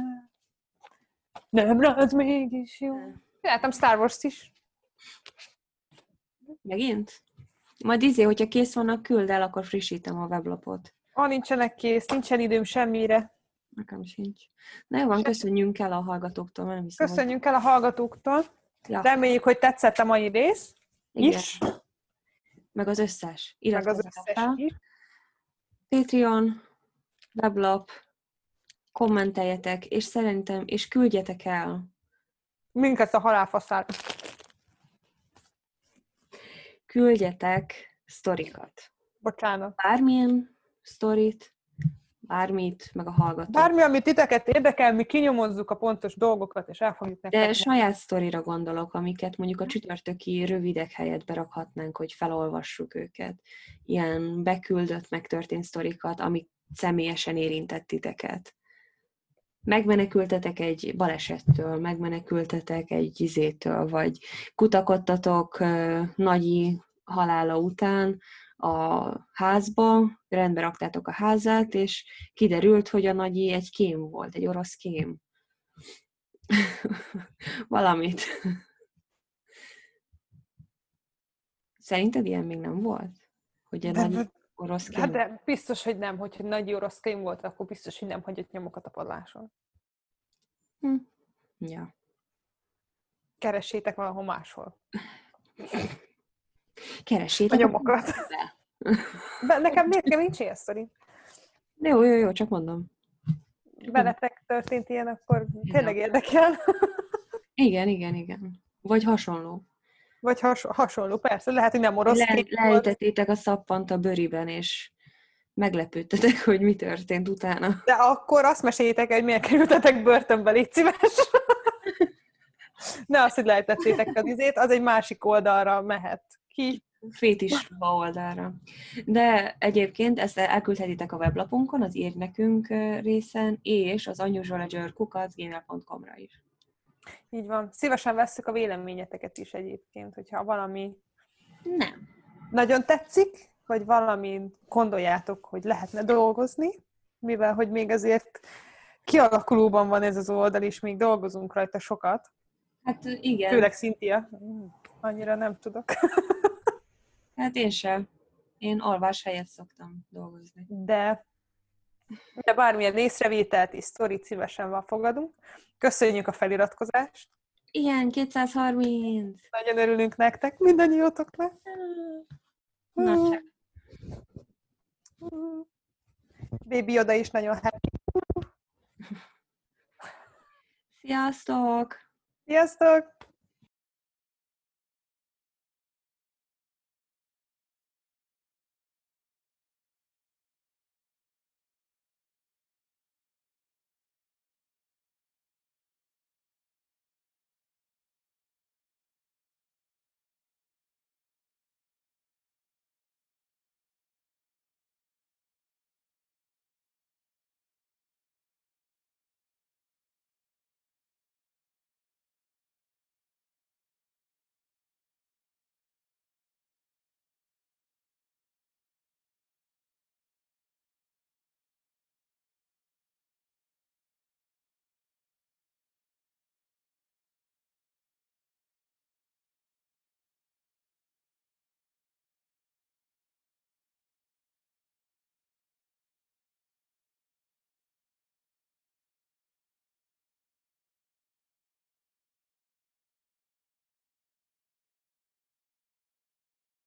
[SPEAKER 3] Nem rád mégis jó. Láttam Star Wars-t is.
[SPEAKER 1] Megint? Majd izé, hogyha kész vannak, küld el, akkor frissítem a weblapot.
[SPEAKER 3] Ah, nincsenek kész, nincsen időm semmire.
[SPEAKER 1] Nekem sincs. Na jó van, köszönjünk el a hallgatóktól, nem hiszem, hogy-
[SPEAKER 3] Köszönjünk el a hallgatóktól.
[SPEAKER 1] Ja,
[SPEAKER 3] Reméljük, hogy tetszett a mai rész
[SPEAKER 1] igen.
[SPEAKER 3] is,
[SPEAKER 1] Meg az összes.
[SPEAKER 3] meg az összes is.
[SPEAKER 1] Patreon, weblap, kommenteljetek, és szerintem, és küldjetek el.
[SPEAKER 3] Minket a halálfaszár.
[SPEAKER 1] Küldjetek sztorikat.
[SPEAKER 3] Bocsánat.
[SPEAKER 1] Bármilyen sztorit, bármit, meg a hallgatók.
[SPEAKER 3] Bármi, ami titeket érdekel, mi kinyomozzuk a pontos dolgokat, és el fogjuk nektek.
[SPEAKER 1] De saját sztorira gondolok, amiket mondjuk a csütörtöki rövidek helyett berakhatnánk, hogy felolvassuk őket. Ilyen beküldött, megtörtént sztorikat, amik személyesen érintett titeket. Megmenekültetek egy balesettől, megmenekültetek egy izétől, vagy kutakodtatok nagyi halála után a házba, rendbe raktátok a házát, és kiderült, hogy a nagyi egy kém volt, egy orosz kém. Valamit. Szerinted ilyen még nem volt? Hogy a
[SPEAKER 3] De-
[SPEAKER 1] nagy orosz kém?
[SPEAKER 3] Hát de biztos, hogy nem, hogyha nagy orosz könyv volt, akkor biztos, hogy nem hagyott nyomokat a padláson.
[SPEAKER 1] Hm. Ja.
[SPEAKER 3] Keressétek valahol máshol. A
[SPEAKER 1] Keressétek.
[SPEAKER 3] nyomokat. De nekem miért kell nincs ilyen sztori?
[SPEAKER 1] Jó, jó, jó, csak mondom.
[SPEAKER 3] Veletek történt ilyen, akkor tényleg érdekel.
[SPEAKER 1] Igen, igen, igen. Vagy hasonló.
[SPEAKER 3] Vagy has, hasonló, persze. Lehet, hogy nem orosz
[SPEAKER 1] Le, leütettétek a szappant a bőriben, és meglepődtetek, hogy mi történt utána.
[SPEAKER 3] De akkor azt meséljétek hogy miért kerültetek börtönbe, légy szíves. Ne azt, hogy lejtettétek az izét, az egy másik oldalra mehet ki.
[SPEAKER 1] fétis oldalra. De egyébként ezt elküldhetitek a weblapunkon, az ír nekünk részen, és az unusualagerkukacgmail.com-ra is.
[SPEAKER 3] Így van. Szívesen vesszük a véleményeteket is egyébként, hogyha valami
[SPEAKER 1] Nem.
[SPEAKER 3] nagyon tetszik, vagy valami gondoljátok, hogy lehetne dolgozni, mivel hogy még azért kialakulóban van ez az oldal, és még dolgozunk rajta sokat.
[SPEAKER 1] Hát igen,
[SPEAKER 3] Főleg Cynthia. Mm, Annyira nem tudok.
[SPEAKER 1] hát én sem. Én alvás helyett szoktam dolgozni.
[SPEAKER 3] De, de bármilyen észrevételt és sztorit szívesen van fogadunk. Köszönjük a feliratkozást.
[SPEAKER 1] Igen, 230!
[SPEAKER 3] Nagyon örülünk nektek, mindannyiótoknak.
[SPEAKER 1] Na csak.
[SPEAKER 3] Baby oda is nagyon happy.
[SPEAKER 1] Sziasztok!
[SPEAKER 3] Sziasztok!